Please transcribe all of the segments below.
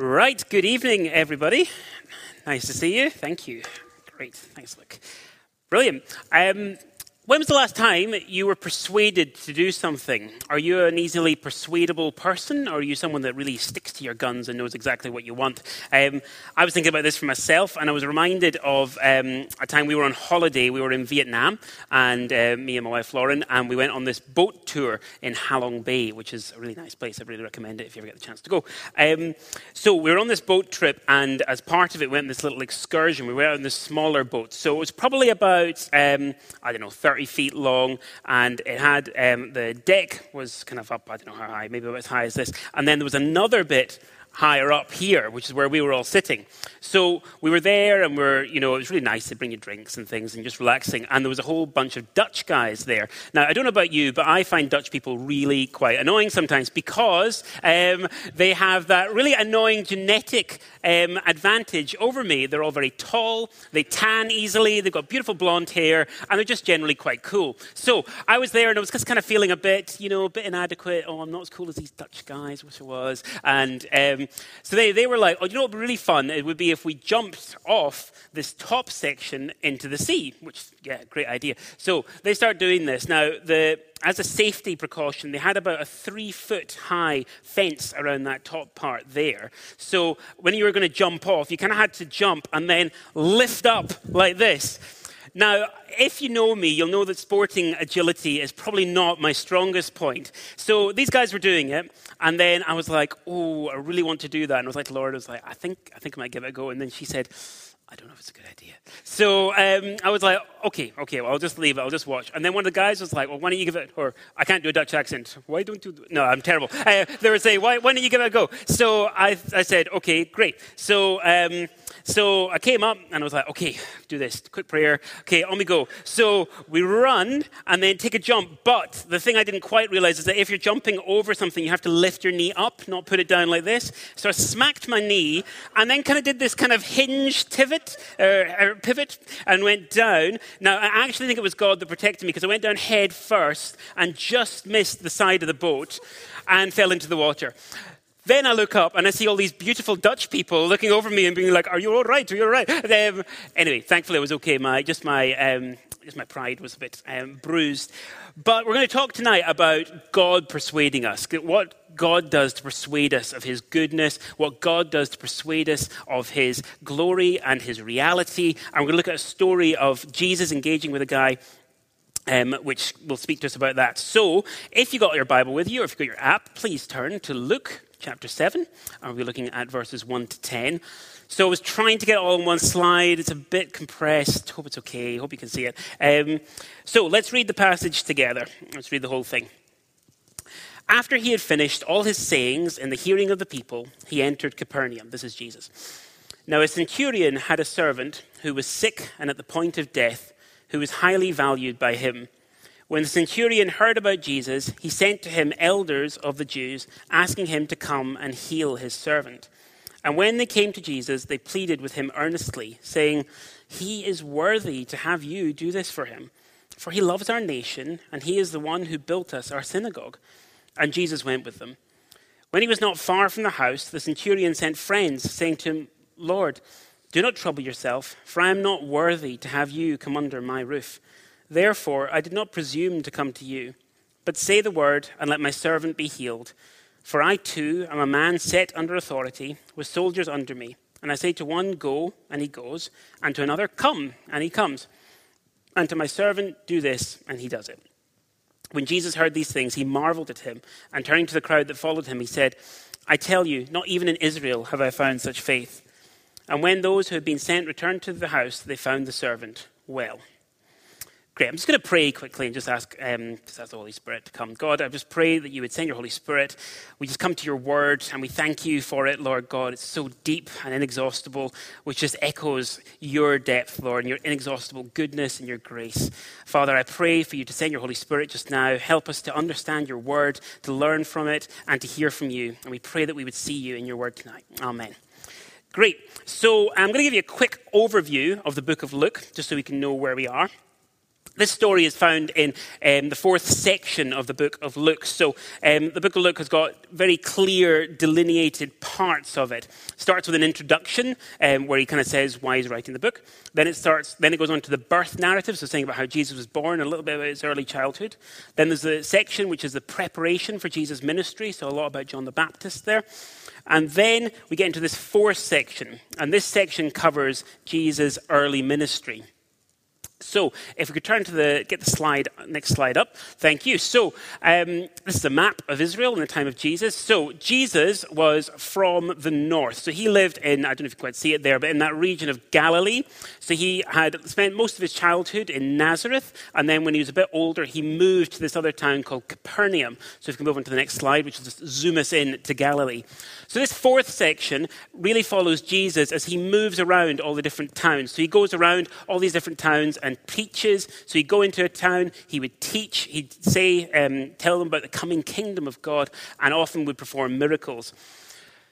Right, good evening, everybody. Nice to see you. Thank you. Great. Thanks, Luke. Brilliant. Um, when was the last time you were persuaded to do something? Are you an easily persuadable person, or are you someone that really sticks to your guns and knows exactly what you want? Um, I was thinking about this for myself, and I was reminded of um, a time we were on holiday. We were in Vietnam, and uh, me and my wife Lauren, and we went on this boat tour in Halong Bay, which is a really nice place. I really recommend it if you ever get the chance to go. Um, so we were on this boat trip, and as part of it, we went on this little excursion. We went on this smaller boat, so it was probably about um, I don't know 30 30 feet long, and it had um, the deck was kind of up, I don't know how high, maybe about as high as this. And then there was another bit higher up here, which is where we were all sitting. So we were there, and we're, you know, it was really nice to bring you drinks and things and just relaxing. And there was a whole bunch of Dutch guys there. Now, I don't know about you, but I find Dutch people really quite annoying sometimes because um, they have that really annoying genetic um, advantage over me. They're all very tall, they tan easily, they've got beautiful blonde hair, and they're just generally quite cool. So I was there, and I was just kind of feeling a bit, you know, a bit inadequate. Oh, I'm not as cool as these Dutch guys, which I was. And um, Um, so they, they were like, oh, you know what would be really fun? It would be if we jumped off this top section into the sea, which, yeah, great idea. So they start doing this. Now, the, as a safety precaution, they had about a three foot high fence around that top part there. So when you were going to jump off, you kind of had to jump and then lift up like this. Now, if you know me, you'll know that sporting agility is probably not my strongest point. So these guys were doing it, and then I was like, "Oh, I really want to do that." And I was like, "Lord, I was like, I think, I think I might give it a go." And then she said, "I don't know if it's a good idea." So um, I was like, "Okay, okay, well, I'll just leave it. I'll just watch." And then one of the guys was like, "Well, why don't you give it?" Or I can't do a Dutch accent. Why don't you? Do no, I'm terrible. Uh, they were saying, "Why, why don't you give it a go?" So I, I said, "Okay, great." So. Um, so I came up and I was like, okay, do this, quick prayer. Okay, on we go. So we run and then take a jump. But the thing I didn't quite realize is that if you're jumping over something, you have to lift your knee up, not put it down like this. So I smacked my knee and then kind of did this kind of hinge pivot, uh, pivot and went down. Now, I actually think it was God that protected me because I went down head first and just missed the side of the boat and fell into the water. Then I look up and I see all these beautiful Dutch people looking over me and being like, "Are you all right? Are you all right?" Um, anyway, thankfully it was okay. My just my um, just my pride was a bit um, bruised. But we're going to talk tonight about God persuading us. What God does to persuade us of His goodness, what God does to persuade us of His glory and His reality. And we're going to look at a story of Jesus engaging with a guy um, which will speak to us about that. So, if you got your Bible with you, or if you've got your app, please turn to Luke chapter 7, and we're looking at verses 1 to 10. So I was trying to get it all in one slide. It's a bit compressed. Hope it's okay. Hope you can see it. Um, so let's read the passage together. Let's read the whole thing. After he had finished all his sayings in the hearing of the people, he entered Capernaum. This is Jesus. Now, a centurion had a servant who was sick and at the point of death, who was highly valued by him. When the centurion heard about Jesus, he sent to him elders of the Jews, asking him to come and heal his servant. And when they came to Jesus, they pleaded with him earnestly, saying, He is worthy to have you do this for him, for he loves our nation, and he is the one who built us our synagogue. And Jesus went with them. When he was not far from the house, the centurion sent friends, saying to him, Lord, do not trouble yourself, for I am not worthy to have you come under my roof. Therefore, I did not presume to come to you, but say the word, and let my servant be healed. For I too am a man set under authority, with soldiers under me. And I say to one, Go, and he goes, and to another, Come, and he comes. And to my servant, Do this, and he does it. When Jesus heard these things, he marveled at him, and turning to the crowd that followed him, he said, I tell you, not even in Israel have I found such faith. And when those who had been sent returned to the house, they found the servant well. Great. I'm just going to pray quickly and just ask, um, just ask the Holy Spirit to come. God, I just pray that you would send your Holy Spirit. We just come to your word and we thank you for it, Lord God. It's so deep and inexhaustible, which just echoes your depth, Lord, and your inexhaustible goodness and your grace. Father, I pray for you to send your Holy Spirit just now. Help us to understand your word, to learn from it, and to hear from you. And we pray that we would see you in your word tonight. Amen. Great. So I'm going to give you a quick overview of the book of Luke, just so we can know where we are. This story is found in um, the fourth section of the book of Luke. So, um, the book of Luke has got very clear, delineated parts of it. it starts with an introduction um, where he kind of says why he's writing the book. Then it starts. Then it goes on to the birth narrative, so saying about how Jesus was born, a little bit about his early childhood. Then there's the section which is the preparation for Jesus' ministry, so a lot about John the Baptist there. And then we get into this fourth section, and this section covers Jesus' early ministry. So, if we could turn to the get the slide next slide up, thank you. So, um, this is a map of Israel in the time of Jesus. So, Jesus was from the north. So he lived in I don't know if you quite see it there, but in that region of Galilee. So he had spent most of his childhood in Nazareth, and then when he was a bit older, he moved to this other town called Capernaum. So, if we can move on to the next slide, which will just zoom us in to Galilee. So, this fourth section really follows Jesus as he moves around all the different towns. So he goes around all these different towns and preaches. So he'd go into a town, he would teach, he'd say, um, tell them about the coming kingdom of God, and often would perform miracles.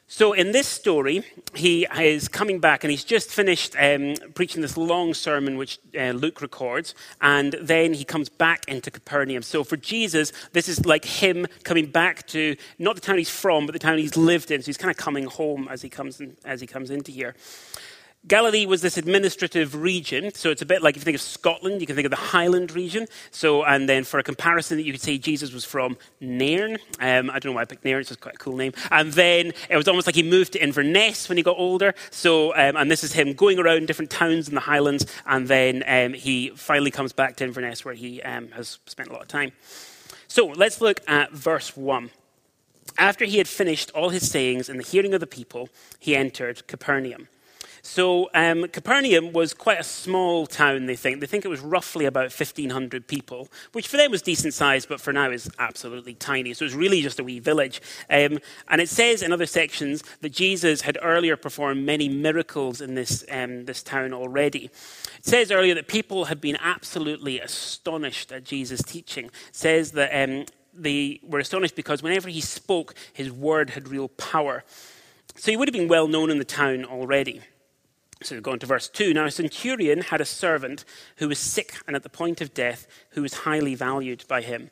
So, in this story, he is coming back and he's just finished um, preaching this long sermon, which uh, Luke records, and then he comes back into Capernaum. So, for Jesus, this is like him coming back to not the town he's from, but the town he's lived in. So, he's kind of coming home as he comes, in, as he comes into here. Galilee was this administrative region, so it's a bit like if you think of Scotland, you can think of the Highland region. So, and then for a comparison, you could say Jesus was from Nairn. Um, I don't know why I picked Nairn; it's just quite a cool name. And then it was almost like he moved to Inverness when he got older. So, um, and this is him going around different towns in the Highlands, and then um, he finally comes back to Inverness where he um, has spent a lot of time. So, let's look at verse one. After he had finished all his sayings in the hearing of the people, he entered Capernaum. So um, Capernaum was quite a small town, they think. They think it was roughly about 1,500 people, which for them was decent size, but for now is absolutely tiny. So it was really just a wee village. Um, and it says in other sections that Jesus had earlier performed many miracles in this, um, this town already. It says earlier that people had been absolutely astonished at Jesus' teaching. It says that um, they were astonished because whenever he spoke, his word had real power. So he would have been well known in the town already. So we go on to verse 2. Now, a centurion had a servant who was sick and at the point of death, who was highly valued by him.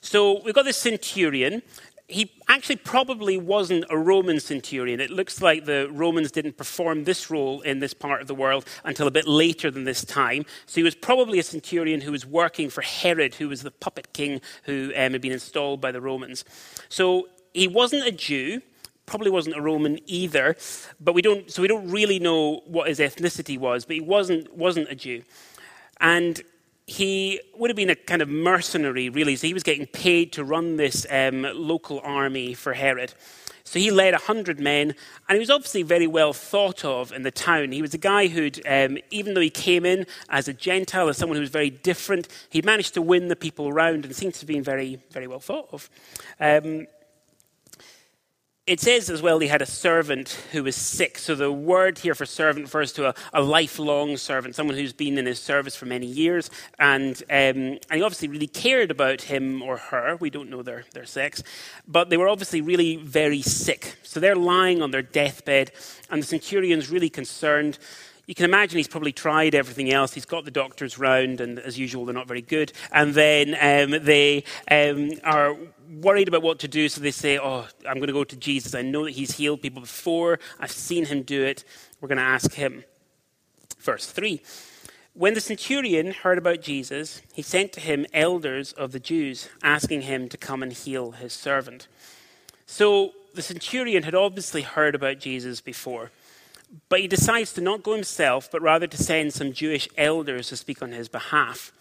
So we've got this centurion. He actually probably wasn't a Roman centurion. It looks like the Romans didn't perform this role in this part of the world until a bit later than this time. So he was probably a centurion who was working for Herod, who was the puppet king who um, had been installed by the Romans. So he wasn't a Jew probably wasn't a Roman either, but we don't, so we don't really know what his ethnicity was, but he wasn't, wasn't a Jew. And he would have been a kind of mercenary, really. So he was getting paid to run this um, local army for Herod. So he led 100 men, and he was obviously very well thought of in the town. He was a guy who'd, um, even though he came in as a Gentile, as someone who was very different, he managed to win the people around and seems to have been very, very well thought of. Um, it says as well he had a servant who was sick. So the word here for servant refers to a, a lifelong servant, someone who's been in his service for many years. And, um, and he obviously really cared about him or her. We don't know their, their sex. But they were obviously really very sick. So they're lying on their deathbed, and the centurion's really concerned you can imagine he's probably tried everything else. He's got the doctors round, and as usual, they're not very good. And then um, they um, are worried about what to do, so they say, Oh, I'm going to go to Jesus. I know that he's healed people before, I've seen him do it. We're going to ask him. Verse 3 When the centurion heard about Jesus, he sent to him elders of the Jews, asking him to come and heal his servant. So the centurion had obviously heard about Jesus before. But he decides to not go himself, but rather to send some Jewish elders to speak on his behalf.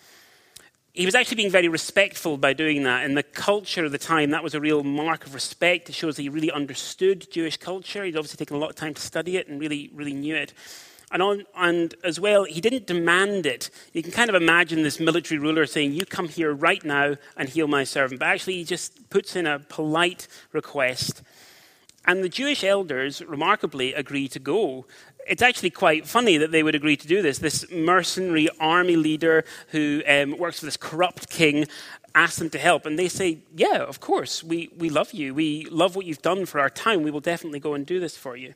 He was actually being very respectful by doing that. In the culture of the time, that was a real mark of respect. It shows that he really understood Jewish culture. He'd obviously taken a lot of time to study it and really, really knew it. And, on, and as well, he didn't demand it. You can kind of imagine this military ruler saying, You come here right now and heal my servant. But actually, he just puts in a polite request and the Jewish elders remarkably agree to go. It's actually quite funny that they would agree to do this. This mercenary army leader who um, works for this corrupt king asks them to help, and they say, Yeah, of course, we, we love you. We love what you've done for our town. We will definitely go and do this for you.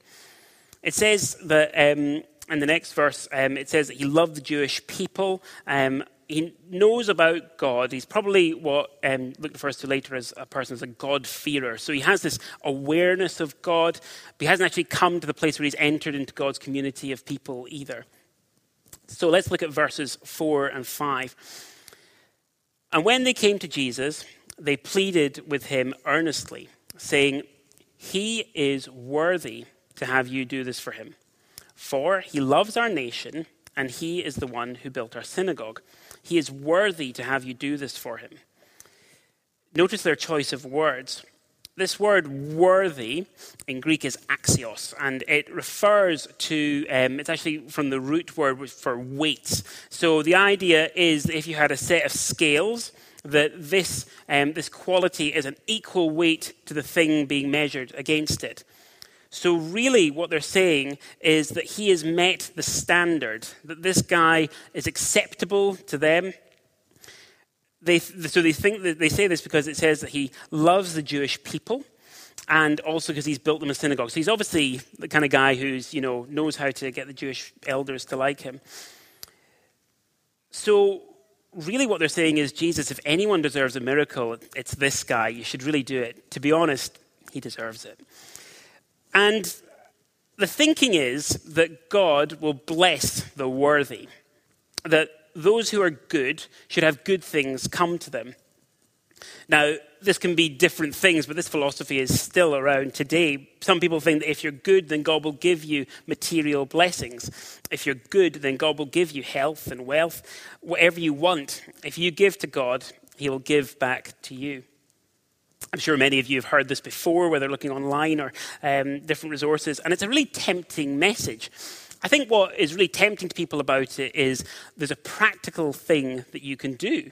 It says that um, in the next verse, um, it says that he loved the Jewish people. Um, he knows about God. He's probably what um, Luke refers to later as a person as a God-fearer. So he has this awareness of God, but he hasn't actually come to the place where he's entered into God's community of people either. So let's look at verses 4 and 5. And when they came to Jesus, they pleaded with him earnestly, saying, He is worthy to have you do this for him. For he loves our nation, and he is the one who built our synagogue. He is worthy to have you do this for him. Notice their choice of words. This word worthy in Greek is axios, and it refers to, um, it's actually from the root word for weights. So the idea is that if you had a set of scales, that this, um, this quality is an equal weight to the thing being measured against it. So, really, what they're saying is that he has met the standard, that this guy is acceptable to them. They, so, they think that they say this because it says that he loves the Jewish people and also because he's built them a synagogue. So, he's obviously the kind of guy who's, you know, knows how to get the Jewish elders to like him. So, really, what they're saying is Jesus, if anyone deserves a miracle, it's this guy. You should really do it. To be honest, he deserves it. And the thinking is that God will bless the worthy, that those who are good should have good things come to them. Now, this can be different things, but this philosophy is still around today. Some people think that if you're good, then God will give you material blessings. If you're good, then God will give you health and wealth, whatever you want. If you give to God, He will give back to you. I'm sure many of you have heard this before, whether looking online or um, different resources, and it's a really tempting message. I think what is really tempting to people about it is there's a practical thing that you can do.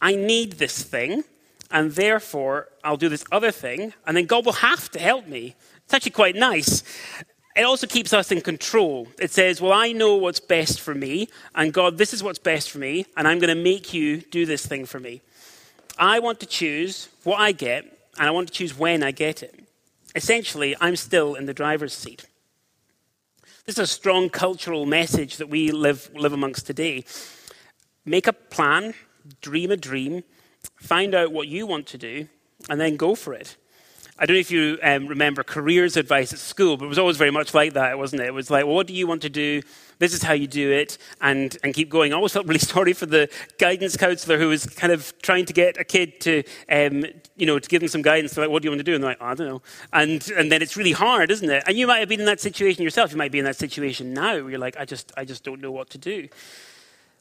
I need this thing, and therefore I'll do this other thing, and then God will have to help me. It's actually quite nice. It also keeps us in control. It says, Well, I know what's best for me, and God, this is what's best for me, and I'm going to make you do this thing for me. I want to choose what I get, and I want to choose when I get it. Essentially, I'm still in the driver's seat. This is a strong cultural message that we live, live amongst today. Make a plan, dream a dream, find out what you want to do, and then go for it. I don't know if you um, remember careers advice at school, but it was always very much like that, wasn't it? It was like, well, what do you want to do? This is how you do it, and, and keep going. I always felt really sorry for the guidance counselor who was kind of trying to get a kid to, um, you know, to give them some guidance. They're like, what do you want to do? And they're like, I don't know. And, and then it's really hard, isn't it? And you might have been in that situation yourself. You might be in that situation now where you're like, I just, I just don't know what to do.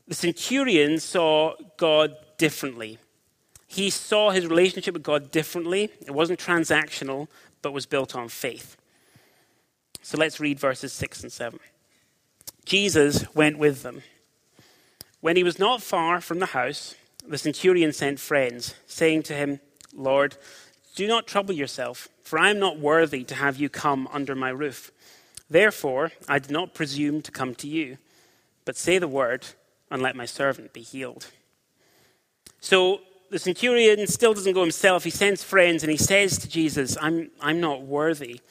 The centurion saw God differently. He saw his relationship with God differently. It wasn't transactional, but was built on faith. So let's read verses 6 and 7. Jesus went with them. When he was not far from the house, the centurion sent friends, saying to him, Lord, do not trouble yourself, for I am not worthy to have you come under my roof. Therefore, I did not presume to come to you, but say the word, and let my servant be healed. So the centurion still doesn't go himself. He sends friends and he says to Jesus, I'm, I'm not worthy.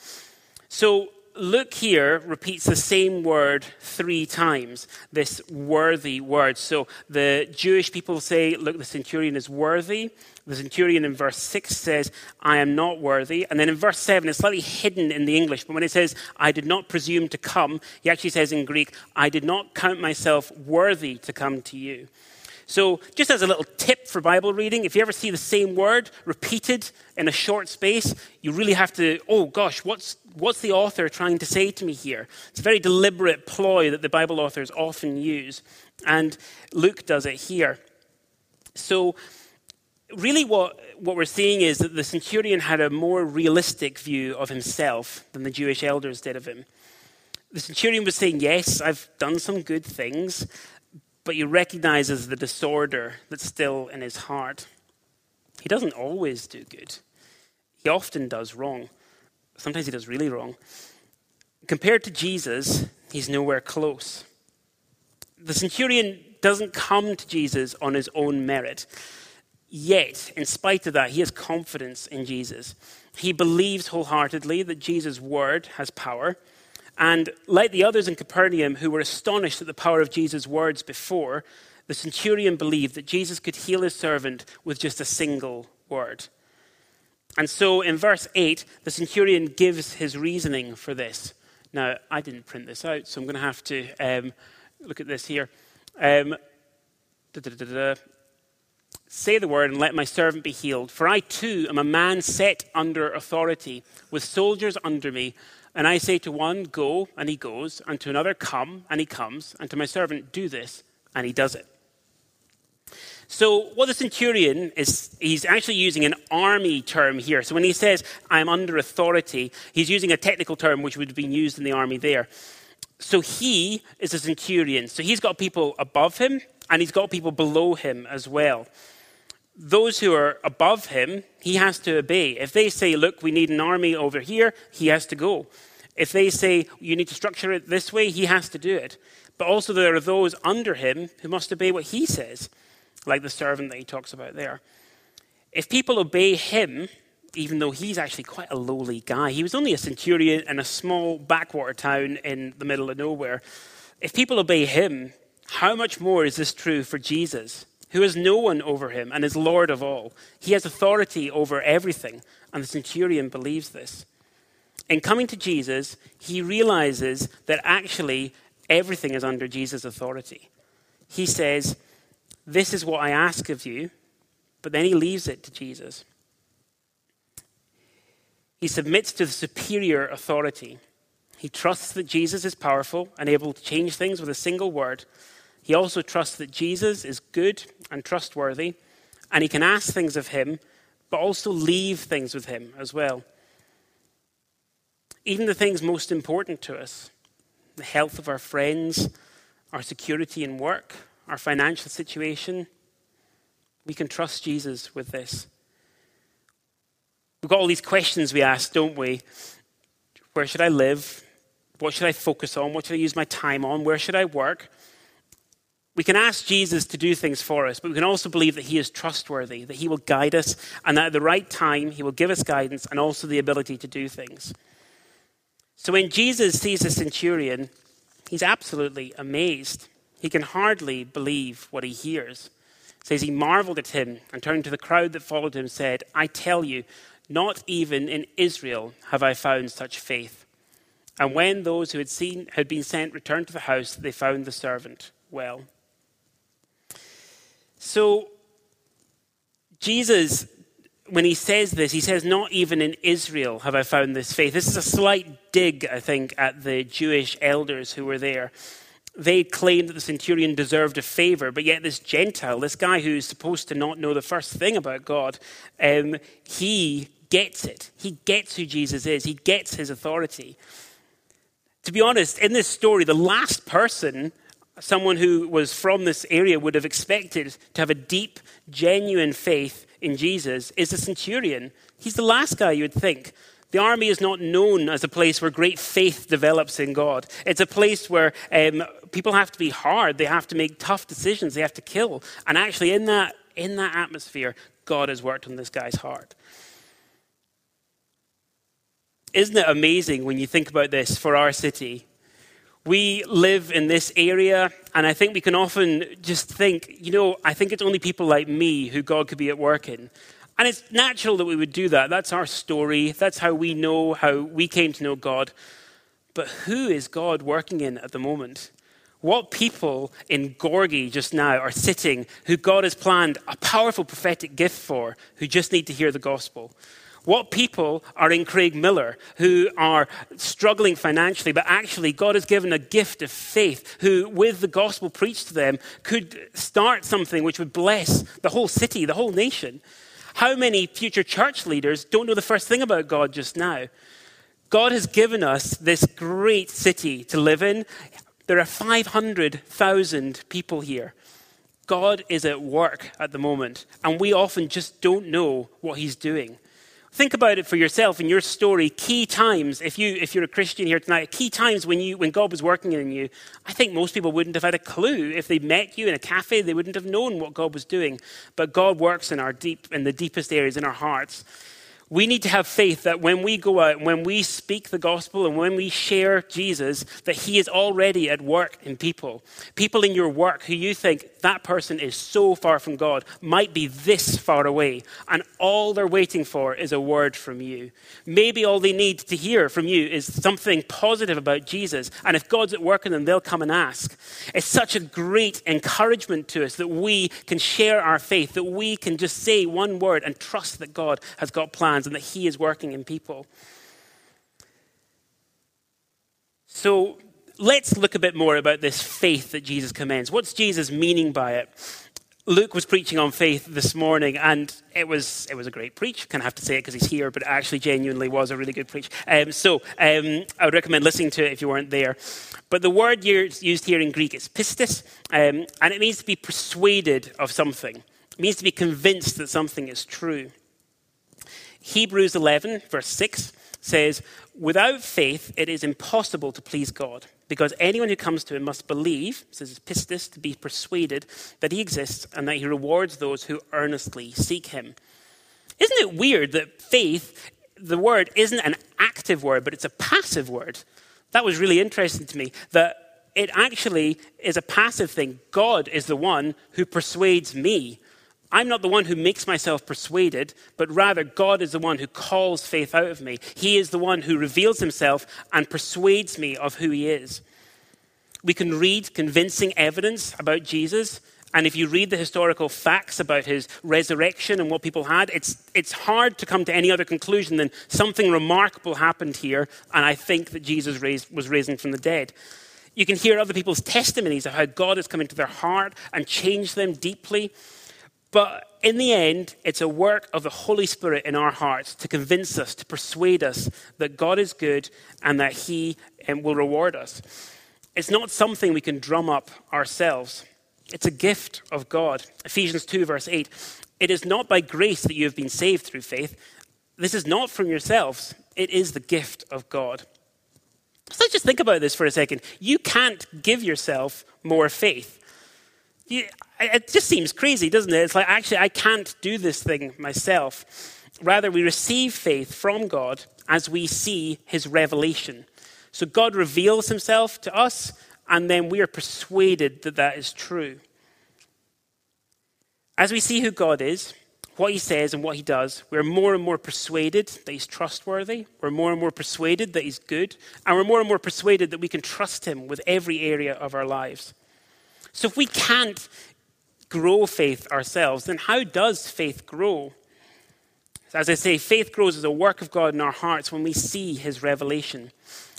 So Luke here repeats the same word three times, this worthy word. So the Jewish people say, Look, the centurion is worthy. The centurion in verse 6 says, I am not worthy. And then in verse 7, it's slightly hidden in the English, but when it says, I did not presume to come, he actually says in Greek, I did not count myself worthy to come to you. So, just as a little tip for Bible reading, if you ever see the same word repeated in a short space, you really have to, oh gosh, what's, what's the author trying to say to me here? It's a very deliberate ploy that the Bible authors often use, and Luke does it here. So, really, what, what we're seeing is that the centurion had a more realistic view of himself than the Jewish elders did of him. The centurion was saying, Yes, I've done some good things but he recognizes the disorder that's still in his heart. He doesn't always do good, he often does wrong. Sometimes he does really wrong. Compared to Jesus, he's nowhere close. The centurion doesn't come to Jesus on his own merit. Yet, in spite of that, he has confidence in Jesus. He believes wholeheartedly that Jesus' word has power and like the others in Capernaum who were astonished at the power of Jesus' words before, The centurion believed that Jesus could heal his servant with just a single word. And so in verse 8, the centurion gives his reasoning for this. Now, I didn't print this out, so I'm going to have to um, look at this here. Um, Say the word and let my servant be healed. For I too am a man set under authority, with soldiers under me. And I say to one, Go, and he goes, and to another, Come, and he comes, and to my servant, Do this, and he does it. So, what the centurion is, he's actually using an army term here. So, when he says, I'm under authority, he's using a technical term which would have been used in the army there. So, he is a centurion. So, he's got people above him, and he's got people below him as well. Those who are above him, he has to obey. If they say, Look, we need an army over here, he has to go. If they say, You need to structure it this way, he has to do it. But also, there are those under him who must obey what he says, like the servant that he talks about there. If people obey him, even though he's actually quite a lowly guy, he was only a centurion in a small backwater town in the middle of nowhere. If people obey him, how much more is this true for Jesus, who has no one over him and is Lord of all? He has authority over everything, and the centurion believes this. In coming to Jesus, he realizes that actually everything is under Jesus' authority. He says, This is what I ask of you, but then he leaves it to Jesus. He submits to the superior authority. He trusts that Jesus is powerful and able to change things with a single word, he also trusts that Jesus is good and trustworthy, and he can ask things of him, but also leave things with him as well. Even the things most important to us the health of our friends, our security in work, our financial situation we can trust Jesus with this. We've got all these questions we ask, don't we? Where should I live? What should I focus on? What should I use my time on? Where should I work? We can ask Jesus to do things for us, but we can also believe that he is trustworthy, that he will guide us, and that at the right time he will give us guidance and also the ability to do things. So when Jesus sees the centurion, he's absolutely amazed. He can hardly believe what he hears. It says he marveled at him and turned to the crowd that followed him said, I tell you, not even in Israel have I found such faith. And when those who had seen had been sent returned to the house, they found the servant well. So, Jesus, when he says this, he says, Not even in Israel have I found this faith. This is a slight dig, I think, at the Jewish elders who were there. They claimed that the centurion deserved a favor, but yet this Gentile, this guy who's supposed to not know the first thing about God, um, he gets it. He gets who Jesus is, he gets his authority. To be honest, in this story, the last person someone who was from this area would have expected to have a deep, genuine faith in Jesus is a centurion. He's the last guy you would think. The army is not known as a place where great faith develops in God. It's a place where um, people have to be hard. They have to make tough decisions. They have to kill. And actually, in that, in that atmosphere, God has worked on this guy's heart. Isn't it amazing when you think about this for our city? We live in this area, and I think we can often just think, you know, I think it's only people like me who God could be at work in. And it's natural that we would do that. That's our story. That's how we know how we came to know God. But who is God working in at the moment? What people in Gorgie just now are sitting who God has planned a powerful prophetic gift for, who just need to hear the gospel? What people are in Craigmillar who are struggling financially, but actually God has given a gift of faith, who, with the gospel preached to them, could start something which would bless the whole city, the whole nation? How many future church leaders don't know the first thing about God just now? God has given us this great city to live in. There are 500,000 people here. God is at work at the moment, and we often just don't know what He's doing. Think about it for yourself in your story. Key times, if you if you're a Christian here tonight, key times when you when God was working in you. I think most people wouldn't have had a clue if they met you in a cafe. They wouldn't have known what God was doing. But God works in our deep in the deepest areas in our hearts. We need to have faith that when we go out, when we speak the gospel, and when we share Jesus, that He is already at work in people. People in your work who you think that person is so far from God might be this far away, and all they're waiting for is a word from you. Maybe all they need to hear from you is something positive about Jesus, and if God's at work in them, they'll come and ask. It's such a great encouragement to us that we can share our faith, that we can just say one word and trust that God has got plans and that He is working in people. So let's look a bit more about this faith that Jesus commends. What's Jesus meaning by it? Luke was preaching on faith this morning, and it was it was a great preach. Kind of have to say it because he's here, but it actually genuinely was a really good preach. Um, so um, I would recommend listening to it if you weren't there. But the word used here in Greek is pistis, um, and it means to be persuaded of something. It means to be convinced that something is true. Hebrews 11, verse 6 says, Without faith, it is impossible to please God, because anyone who comes to him must believe, says pistis, to be persuaded that he exists and that he rewards those who earnestly seek him. Isn't it weird that faith, the word, isn't an active word, but it's a passive word? That was really interesting to me, that it actually is a passive thing. God is the one who persuades me I'm not the one who makes myself persuaded, but rather God is the one who calls faith out of me. He is the one who reveals himself and persuades me of who he is. We can read convincing evidence about Jesus, and if you read the historical facts about his resurrection and what people had, it's, it's hard to come to any other conclusion than something remarkable happened here, and I think that Jesus raised, was risen from the dead. You can hear other people's testimonies of how God has come into their heart and changed them deeply. But in the end, it's a work of the Holy Spirit in our hearts to convince us, to persuade us that God is good and that He um, will reward us. It's not something we can drum up ourselves, it's a gift of God. Ephesians 2, verse 8. It is not by grace that you have been saved through faith. This is not from yourselves, it is the gift of God. So just think about this for a second. You can't give yourself more faith it just seems crazy, doesn't it? It's like, actually, I can't do this thing myself. Rather, we receive faith from God as we see his revelation. So God reveals himself to us, and then we are persuaded that that is true. As we see who God is, what he says and what he does, we're more and more persuaded that he's trustworthy. We're more and more persuaded that he's good. And we're more and more persuaded that we can trust him with every area of our lives. So if we can't grow faith ourselves, then how does faith grow? As I say, faith grows as a work of God in our hearts when we see his revelation.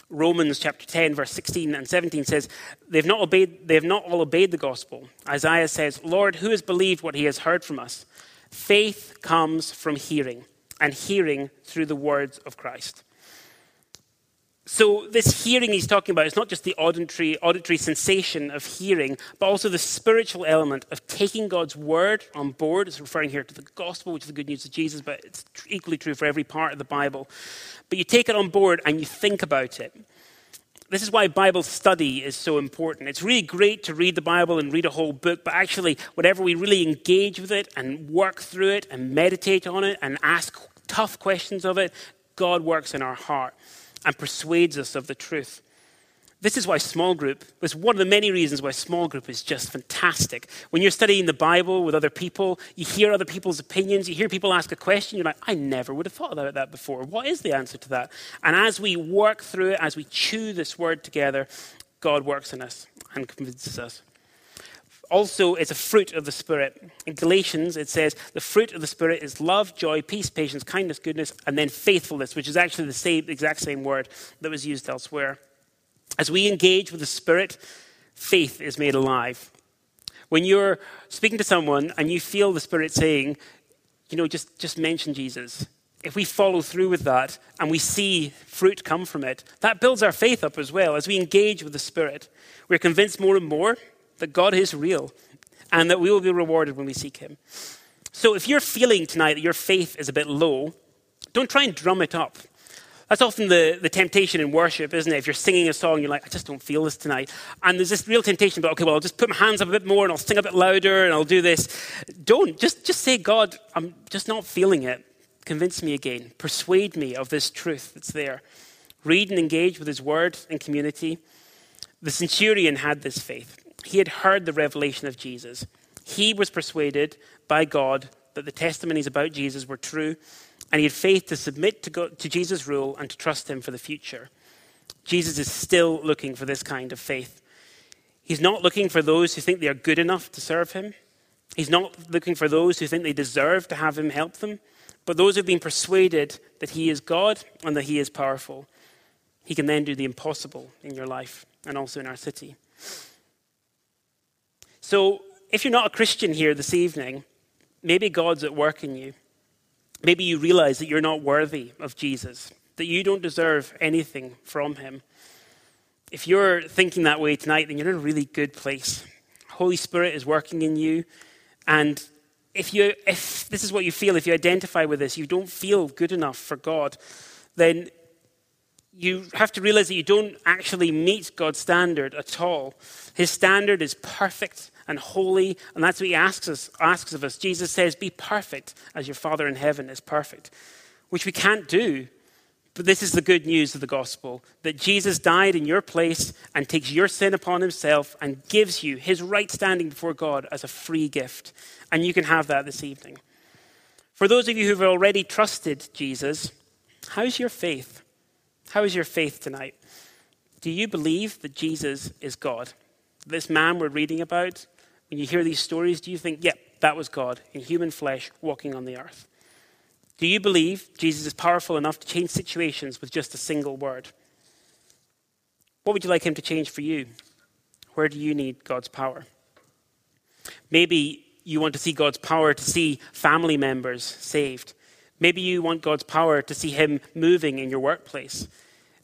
Romans chapter 10, verse 16 and 17 says, They've not, obeyed, they have not all obeyed the gospel. Isaiah says, Lord, who has believed what he has heard from us? Faith comes from hearing, and hearing through the words of Christ. So, this hearing he's talking about is not just the auditory, auditory sensation of hearing, but also the spiritual element of taking God's word on board. It's referring here to the gospel, which is the good news of Jesus, but it's equally true for every part of the Bible. But you take it on board and you think about it. This is why Bible study is so important. It's really great to read the Bible and read a whole book, but actually, whenever we really engage with it and work through it and meditate on it and ask tough questions of it, God works in our heart and persuades us of the truth. This is why small group is one of the many reasons why small group is just fantastic. When you're studying the Bible with other people, you hear other people's opinions, you hear people ask a question, you're like, I never would have thought about that before. What is the answer to that? And as we work through it, as we chew this word together, God works in us and convinces us also it's a fruit of the Spirit. In Galatians, it says the fruit of the Spirit is love, joy, peace, patience, kindness, goodness, and then faithfulness, which is actually the same, exact same word that was used elsewhere. As we engage with the Spirit, faith is made alive. When you're speaking to someone and you feel the Spirit saying, you know, just, just mention Jesus. If we follow through with that and we see fruit come from it, that builds our faith up as well. As we engage with the Spirit, we're convinced more and more that God is real and that we will be rewarded when we seek Him. So if you're feeling tonight that your faith is a bit low, don't try and drum it up. That's often the, the temptation in worship, isn't it? If you're singing a song, you're like, I just don't feel this tonight. And there's this real temptation about, okay, well, I'll just put my hands up a bit more and I'll sing a bit louder and I'll do this. Don't. Just, just say, God, I'm just not feeling it. Convince me again. Persuade me of this truth that's there. Read and engage with his word and community. The centurion had this faith. He had heard the revelation of Jesus. He was persuaded by God that the testimonies about Jesus were true, and he had faith to submit to, God, to Jesus' rule and to trust him for the future. Jesus is still looking for this kind of faith. He's not looking for those who think they are good enough to serve him. He's not looking for those who think they deserve to have him help them, but those who've been persuaded that he is God and that he is powerful. He can then do the impossible in your life and also in our city. So, if you're not a Christian here this evening, maybe God's at work in you. Maybe you realize that you're not worthy of Jesus, that you don't deserve anything from him. If you're thinking that way tonight, then you're in a really good place. Holy Spirit is working in you. And if, you, if this is what you feel, if you identify with this, you don't feel good enough for God, then you have to realize that you don't actually meet God's standard at all. His standard is perfect and holy, and that's what he asks, us, asks of us. Jesus says, Be perfect as your Father in heaven is perfect, which we can't do but this is the good news of the gospel that Jesus died in your place and takes your sin upon himself and gives you his right standing before God as a free gift. And you can have that this evening. For those of you who've already trusted Jesus, how's your faith? How is your faith tonight? Do you believe that Jesus is God? This man we're reading about, when you hear these stories, do you think, yep, that was God in human flesh walking on the earth? Do you believe Jesus is powerful enough to change situations with just a single word? What would you like him to change for you? Where do you need God's power? Maybe you want to see God's power to see family members saved. Maybe you want God's power to see Him moving in your workplace.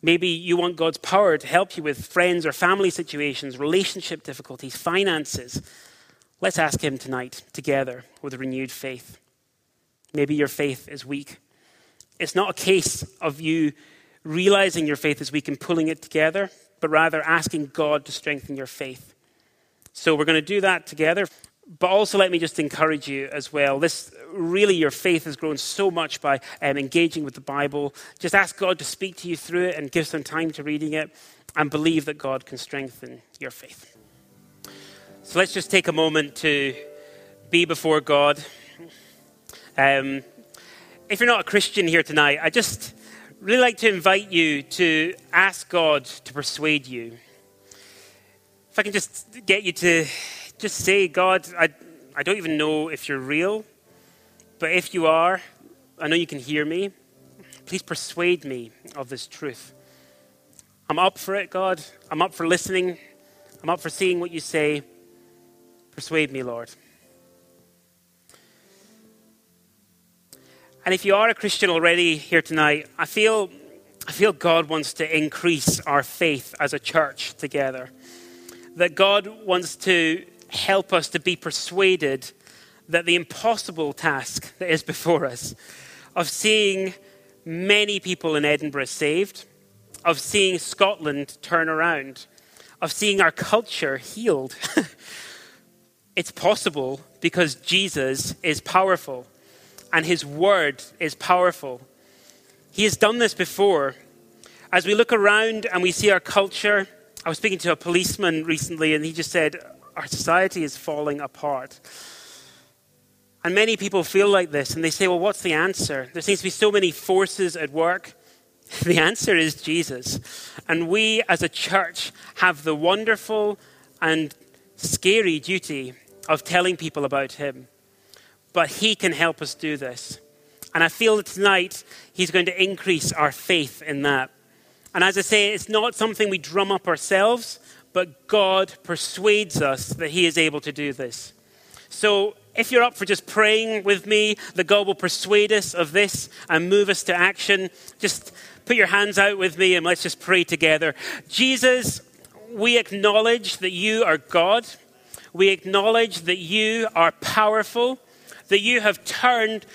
Maybe you want God's power to help you with friends or family situations, relationship difficulties, finances. Let's ask Him tonight, together, with renewed faith. Maybe your faith is weak. It's not a case of you realizing your faith is weak and pulling it together, but rather asking God to strengthen your faith. So we're going to do that together. But also, let me just encourage you as well. This really, your faith has grown so much by um, engaging with the Bible. Just ask God to speak to you through it and give some time to reading it, and believe that God can strengthen your faith. So let's just take a moment to be before God. Um, if you're not a Christian here tonight, I just really like to invite you to ask God to persuade you. If I can just get you to just say, God, I, I don't even know if you're real, but if you are, I know you can hear me. Please persuade me of this truth. I'm up for it, God. I'm up for listening. I'm up for seeing what you say. Persuade me, Lord. And if you are a Christian already here tonight, I feel, I feel God wants to increase our faith as a church together. That God wants to help us to be persuaded that the impossible task that is before us of seeing many people in Edinburgh saved, of seeing Scotland turn around, of seeing our culture healed. it's possible because Jesus is powerful and his word is powerful. He has done this before. As we look around and we see our culture, I was speaking to a policeman recently and he just said, Our society is falling apart. And many people feel like this and they say, Well, what's the answer? There seems to be so many forces at work. The answer is Jesus. And we as a church have the wonderful and scary duty of telling people about him but He can help us do this. And I feel that tonight He's going to increase our faith in that. And as I say, it's not something we drum up ourselves, but God persuades us that He is able to do this. So if you're up for just praying with me that God will persuade us of this and move us to action, just put your hands out with me and let's just pray together. Jesus, we acknowledge that you are God. We acknowledge that you are powerful that you have turned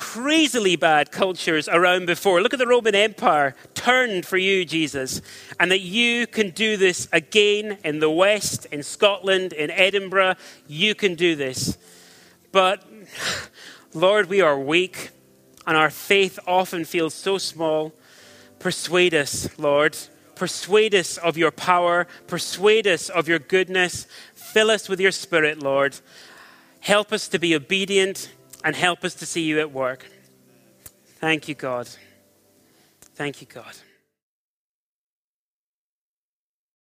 crazily bad cultures around before. Look at the Roman Empire turned for you, Jesus, and that you can do this again in the West, in Scotland, in Edinburgh. You can do this. But, Lord, we are weak, and our faith often feels so small. Persuade us, Lord. Persuade us of your power. Persuade us of your goodness. Fill us with your spirit, Lord. Help us to be obedient and help us to see you at work. Thank you, God. Thank you, God.